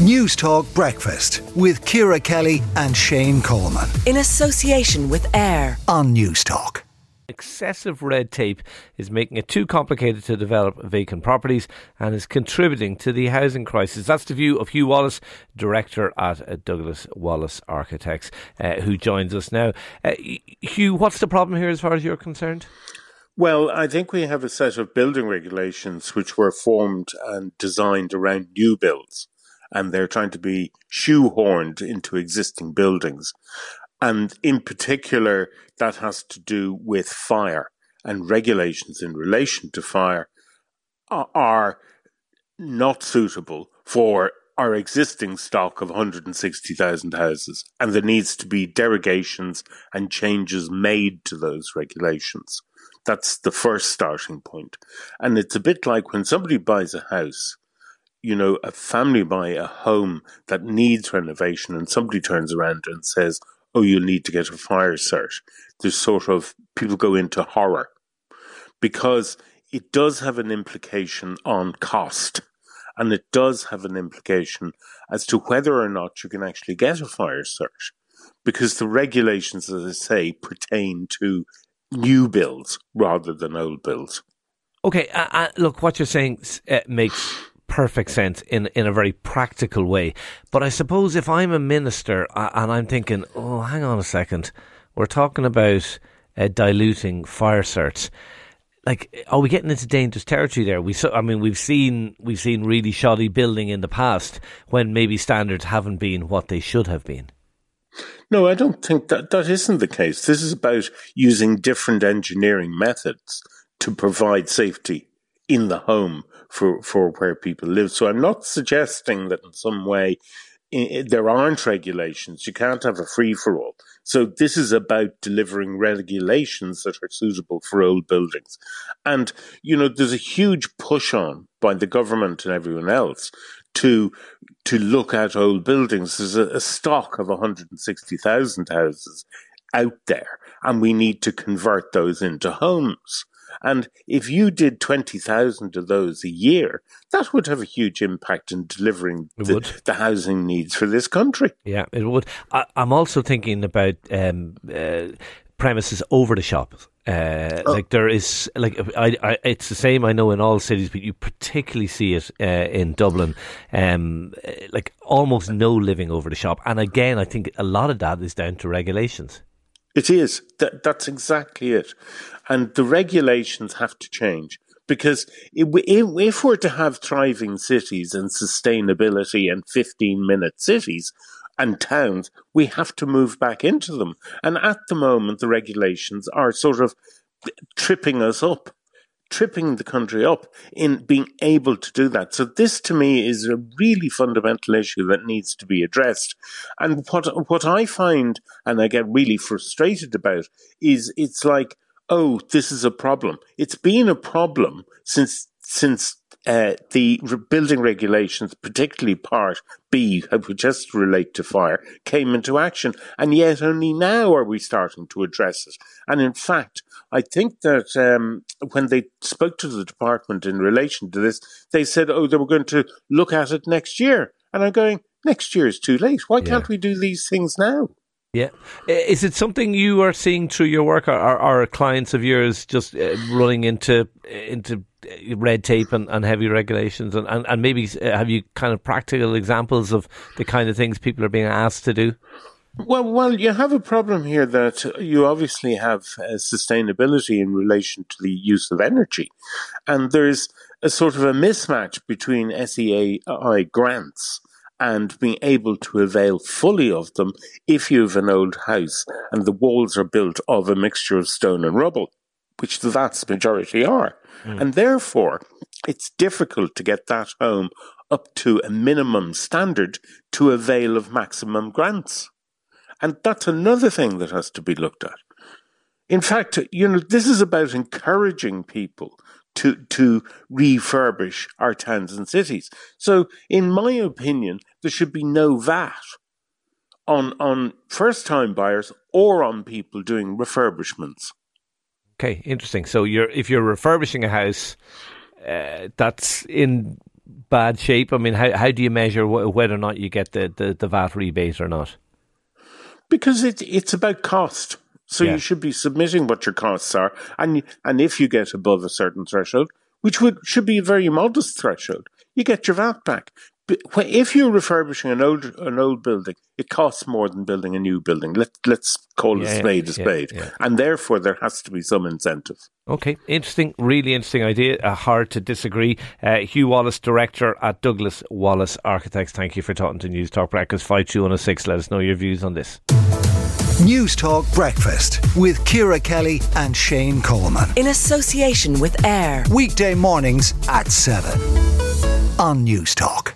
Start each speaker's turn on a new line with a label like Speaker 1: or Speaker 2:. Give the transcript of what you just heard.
Speaker 1: News Talk Breakfast with Ciara Kelly and Shane Coleman.
Speaker 2: In association with AIR
Speaker 1: on News Talk.
Speaker 3: Excessive red tape is making it too complicated to develop vacant properties and is contributing to the housing crisis. That's the view of Hugh Wallace, director at Douglas Wallace Architects, uh, who joins us now. Uh, Hugh, what's the problem here as far as you're concerned?
Speaker 4: Well, I think we have a set of building regulations which were formed and designed around new builds and they're trying to be shoehorned into existing buildings. And in particular, that has to do with fire and regulations in relation to fire are not suitable for our existing stock of 160,000 houses. And there needs to be derogations and changes made to those regulations. That's the first starting point. And it's a bit like when somebody buys a house, you know, a family buy a home that needs renovation and somebody turns around and says, oh, you'll need to get a fire cert. There's sort of, people go into horror because it does have an implication on cost and it does have an implication as to whether or not you can actually get a fire cert because the regulations, as I say, pertain to new builds rather than old builds.
Speaker 3: Okay, uh, uh, look, what you're saying uh, makes perfect sense in in a very practical way. But I suppose if I'm a minister and I'm thinking, oh, hang on a second, we're talking about uh, diluting fire certs. Like, are we getting into dangerous territory there? We, so, I mean, we've seen we've seen really shoddy building in the past when maybe standards haven't been what they should have been.
Speaker 4: No, I don't think that that isn't the case. This is about using different engineering methods to provide safety in the home for, for where people live. So I'm not suggesting that in some way there aren't regulations. You can't have a free for all. So this is about delivering regulations that are suitable for old buildings. And, you know, there's a huge push on by the government and everyone else to to look at old buildings. There's a, a stock of 160,000 houses out there, and we need to convert those into homes. And if you did 20,000 of those a year, that would have a huge impact in delivering the, the, housing needs for this country.
Speaker 3: Yeah, it would. I, am also thinking about um, uh, premises over the shop. Uh, oh. Like there is, like I, I, it's the same. I know in all cities, but you particularly see it uh, in Dublin. Um, like almost no living over the shop, and again, I think a lot of that is down to regulations.
Speaker 4: It is. That, that's exactly it. And the regulations have to change because if, we're to have thriving cities and sustainability and 15 minute cities and towns, we have to move back into them. And at the moment, the regulations are sort of tripping us up tripping the country up in being able to do that. So this to me is a really fundamental issue that needs to be addressed. And what what I find and I get really frustrated about is it's like, oh, this is a problem. It's been a problem since since uh, the building regulations, particularly Part B, which just relate to fire, came into action. And yet only now are we starting to address it. And in fact, I think that um, when they spoke to the department in relation to this, they said, oh, they were going to look at it next year. And I'm going, next year is too late. Why can't we do these things now?
Speaker 3: Yeah. Is it something you are seeing through your work? Are, are clients of yours just uh, running into into red tape and, and heavy regulations? And, and, and maybe uh, have you kind of practical examples of the kind of things people are being asked to do?
Speaker 4: Well, well, you have a problem here that you obviously have uh, sustainability in relation to the use of energy, and there's a sort of a mismatch between SEAI grants and being able to avail fully of them if you have an old house and the walls are built of a mixture of stone and rubble, which the vast majority are. Mm. And therefore, it's difficult to get that home up to a minimum standard to avail of maximum grants. And that's another thing that has to be looked at. In fact, you know, this is about encouraging people to, to refurbish our towns and cities. So, in my opinion, there should be no VAT on, on first time buyers or on people doing refurbishments.
Speaker 3: Okay, interesting. So, you're, if you're refurbishing a house, uh, that's in bad shape? I mean, how how do you measure wh- whether or not you get the, the, the VAT rebate or not?
Speaker 4: Because it, it's about cost. So
Speaker 3: Yeah.
Speaker 4: you should be submitting what your costs are, and and if you get above a certain threshold, which would should be a very modest threshold, you get your VAT back. But wh- if you're refurbishing an old an old building, it costs more than building a new building. Let let's call
Speaker 3: Yeah,
Speaker 4: a spade a spade,
Speaker 3: yeah.
Speaker 4: and therefore there has to be some incentive.
Speaker 3: Okay, interesting, really interesting idea. Uh, hard to disagree. Uh, Hugh Wallace, director at Douglas Wallace Architects. Thank you for talking to News Talk Breakfast five two one zero six. Let us know your views on this.
Speaker 1: News Talk Breakfast with Ciara Kelly and Shane Coleman.
Speaker 2: In association with AIR.
Speaker 1: Weekday mornings at 7 on News Talk.